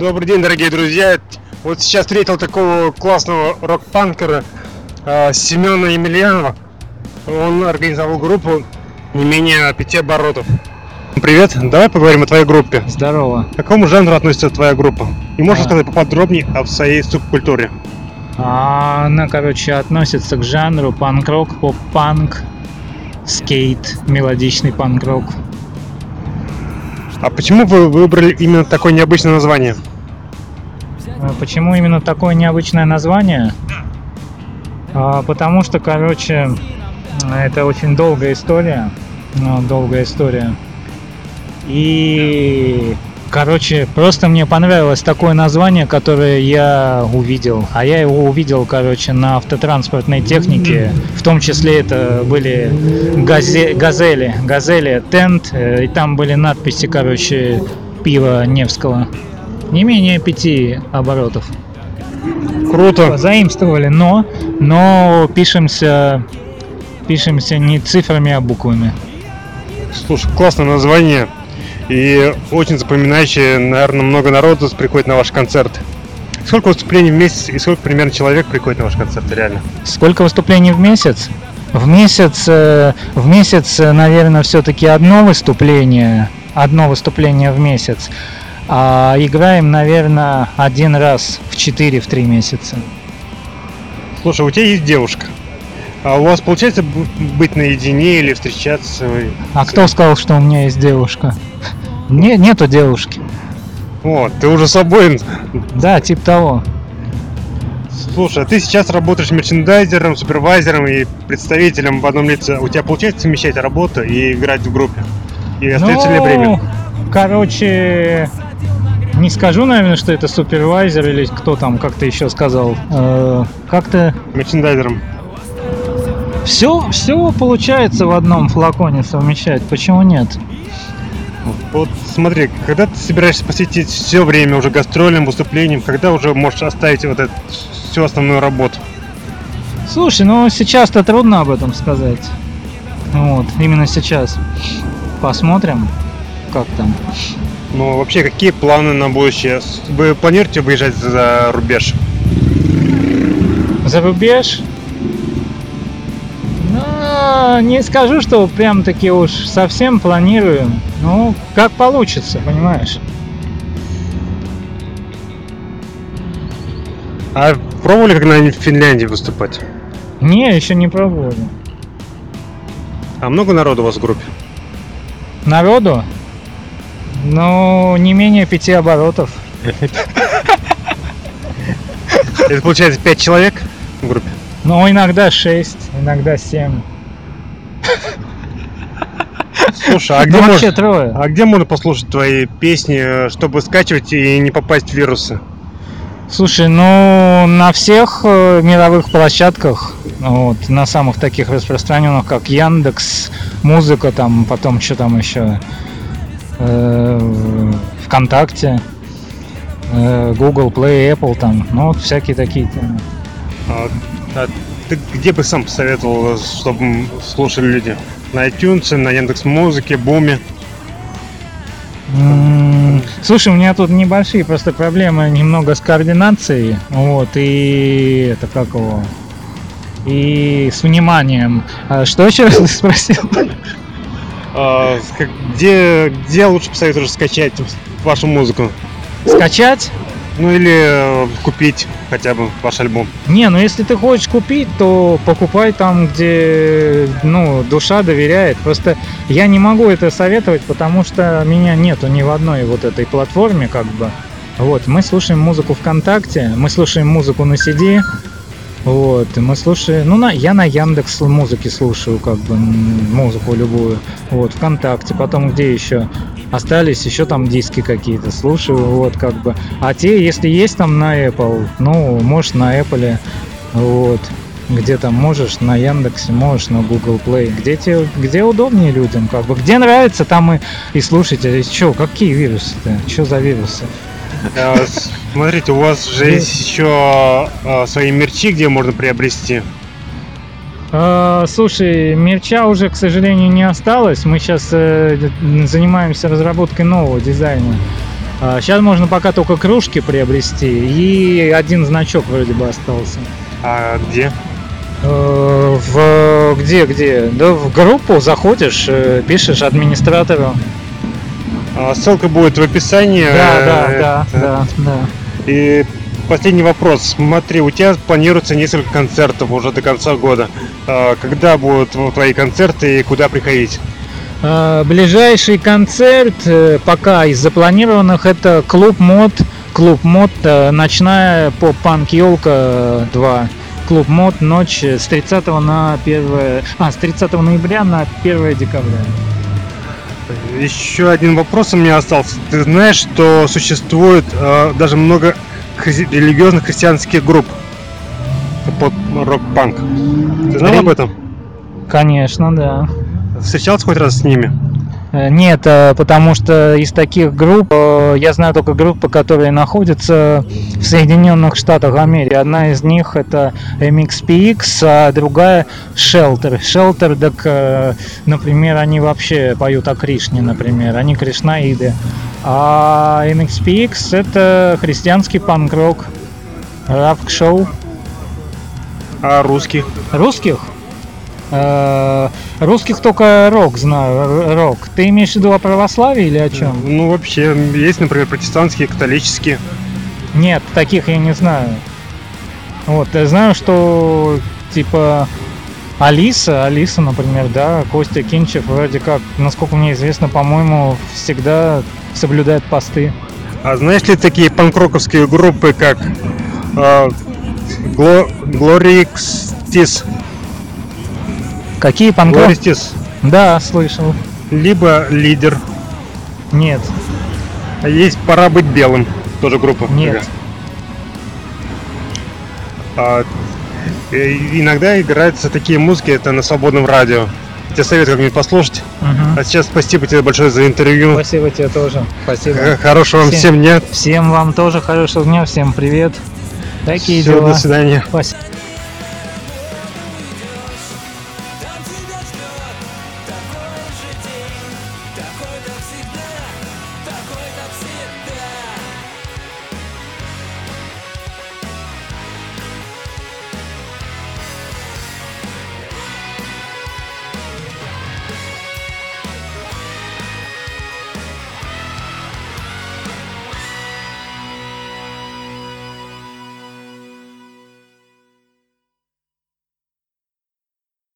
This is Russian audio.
Добрый день, дорогие друзья. Вот сейчас встретил такого классного рок-панкера э, Семена Емельянова. Он организовал группу не менее пяти оборотов. Привет, давай поговорим о твоей группе. Здорово. К какому жанру относится твоя группа? И можешь А. сказать поподробнее о своей субкультуре? А, Она, короче, относится к жанру панк-рок, поп-панк, скейт, мелодичный панк-рок. А почему вы выбрали именно такое необычное название? А Почему именно такое необычное название? А, Потому что, короче, это очень долгая история. Ну, долгая история. И, короче, просто мне понравилось такое название, которое я увидел. А я его увидел, короче, на автотранспортной технике. В том числе это были газе- газели. Газели тент. э, И там были надписи, короче, пива Невского. Не менее пяти оборотов. Круто. Заимствовали, но, но пишемся, пишемся не цифрами, а буквами. Слушай, классное название. И очень запоминающее, наверное, много народу приходит на ваш концерт. Сколько выступлений в месяц и сколько примерно человек приходит на ваш концерт, реально? Сколько выступлений в месяц? В месяц, э, в месяц, наверное, все-таки одно выступление, одно выступление в месяц. А играем, наверное, один раз в 4-3 месяца. Слушай, у тебя есть девушка. А у вас получается быть наедине или встречаться? А кто сказал, что у меня есть девушка? Не, нету девушки. Вот, ты уже свободен. Да, типа того. Слушай, а ты сейчас работаешь мерчендайзером, супервайзером и представителем в одном лице. У тебя получается совмещать работу и играть в группе? И остается ли время? Ну, Короче, не скажу, наверное, что это супервайзер или кто там, как ты еще сказал. Э, Как-то Мерчендайзером. все, все получается в одном флаконе совмещать. Почему нет? Вот смотри, когда ты собираешься посвятить все время уже гастрольным выступлениям, когда уже можешь оставить вот эту всю основную работу? Слушай, ну сейчас-то трудно об этом сказать. Вот, именно сейчас. Посмотрим, как там. Ну, вообще, какие планы на будущее? Вы планируете выезжать за рубеж? За рубеж? Ну, не скажу, что прям таки уж совсем планируем. Ну, как получится, понимаешь? А пробовали когда-нибудь в Финляндии выступать? Не, еще не пробовали. А много народу у вас в группе? Народу? Ну, не менее пяти оборотов. Это получается 5 человек в группе? Ну, иногда шесть, иногда семь. Слушай, а Ну, где, можно, трое. а где можно послушать твои песни, чтобы скачивать и не попасть в вирусы? Слушай, ну, на всех э, мировых площадках, вот, на самых таких распространенных, как Яндекс, музыка, там, потом что там еще, ВКонтакте, э, Google Play, Apple, там, ну, вот всякие такие темы. А, а ты где бы сам посоветовал, чтобы слушали люди? На iTunes, на Яндекс Музыке, Буме? Слушай, у меня тут небольшие просто проблемы немного с координацией, вот, и это как его, и с вниманием. А Что еще раз ты спросил? А, где, где лучше посоветуешь скачать вашу музыку? Скачать? Ну или э, купить хотя бы ваш альбом. Не, ну если ты хочешь купить, то покупай там, где ну, душа доверяет. Просто я не могу это советовать, потому что меня нету ни в одной вот этой платформе, как бы. Вот, мы слушаем музыку ВКонтакте, мы слушаем музыку на CD, вот, и мы слушаем, ну, на, я на Яндекс музыке слушаю, как бы, музыку любую, вот, ВКонтакте, потом где еще? Остались еще там диски какие-то, слушаю, вот, как бы. А те, если есть там на Apple, ну, можешь на Apple, вот, где там можешь на Яндексе, можешь на Google Play, где тебе, где удобнее людям, как бы, где нравится, там и, и слушайте. Что, какие вирусы-то? Что за вирусы? А, с- Смотрите, у вас же есть еще а, свои мерчи, где можно приобрести. А, слушай, мерча уже, к сожалению, не осталось. Мы сейчас занимаемся разработкой нового дизайна. сейчас можно пока только кружки приобрести, и один значок вроде бы остался. А где? Э, В где, где? Да в группу заходишь, э, пишешь администратору. А, ссылка будет в описании. Да, да, Э, да, э, да, да. И последний вопрос. Смотри, у тебя планируется несколько концертов уже до конца года. А, Когда будут твои концерты и куда приходить? Э, Ближайший концерт э, пока из запланированных это клуб мод. Клуб мод, ночная поп-панк елка 2. Клуб мод, ночь с 30 на 1... А, с 30 ноября на 1 декабря. Еще один вопрос у меня остался. Ты знаешь, что существует э, даже много хри- религиозных христианских групп под рок-панк? Ты знал Ре- об этом? Конечно, да. Встречался хоть раз с ними? Э, Нет, э, потому что из таких групп э, я знаю только группы, которые находятся в Соединенных Штатах Америки. Одна из них это MXPX, а другая Shelter. Shelter, так, например, они вообще поют о Кришне, например, они кришнаиды. А MXPX это христианский панк-рок, равк-шоу. А русских? Русских? Э, Русских только рок знаю, р- рок. Ты имеешь в виду о православии или о чем? Ну, вообще, есть, например, протестантские, католические. Нет, таких я не знаю. Вот, я знаю, что типа Алиса, Алиса, например, да, Костя Кинчев вроде как, насколько мне известно, по-моему, всегда соблюдает посты. А знаешь ли такие панкроковские группы, как э, Гло- Glorixtis? Какие панкрок? Glorixtis. Да, слышал. Либо Лидер. Нет, А есть Пора быть белым. Тоже группа. нет. А, э, иногда играются такие музыки, это на свободном радио. Тебе советую как-нибудь послушать. Мгм. А сейчас спасибо тебе большое за интервью. Спасибо тебе тоже. Спасибо. Хорошего вам Всем. всем дня. Всем вам тоже хорошего дня, всем привет. Такие Всё, дела. до свидания. Спасибо.